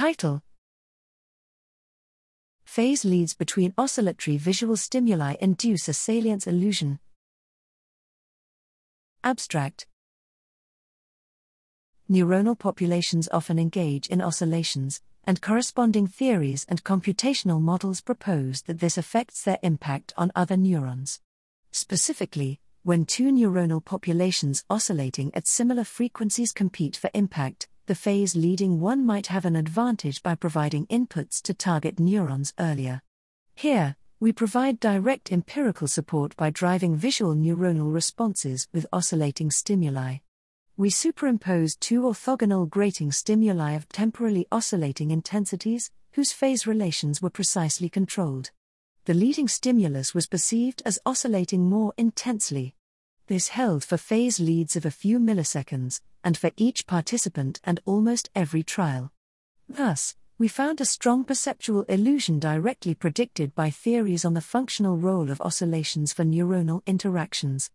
Title Phase leads between oscillatory visual stimuli induce a salience illusion. Abstract Neuronal populations often engage in oscillations, and corresponding theories and computational models propose that this affects their impact on other neurons. Specifically, when two neuronal populations oscillating at similar frequencies compete for impact, the phase leading one might have an advantage by providing inputs to target neurons earlier. Here, we provide direct empirical support by driving visual neuronal responses with oscillating stimuli. We superimpose two orthogonal grating stimuli of temporally oscillating intensities, whose phase relations were precisely controlled. The leading stimulus was perceived as oscillating more intensely. This held for phase leads of a few milliseconds, and for each participant and almost every trial. Thus, we found a strong perceptual illusion directly predicted by theories on the functional role of oscillations for neuronal interactions.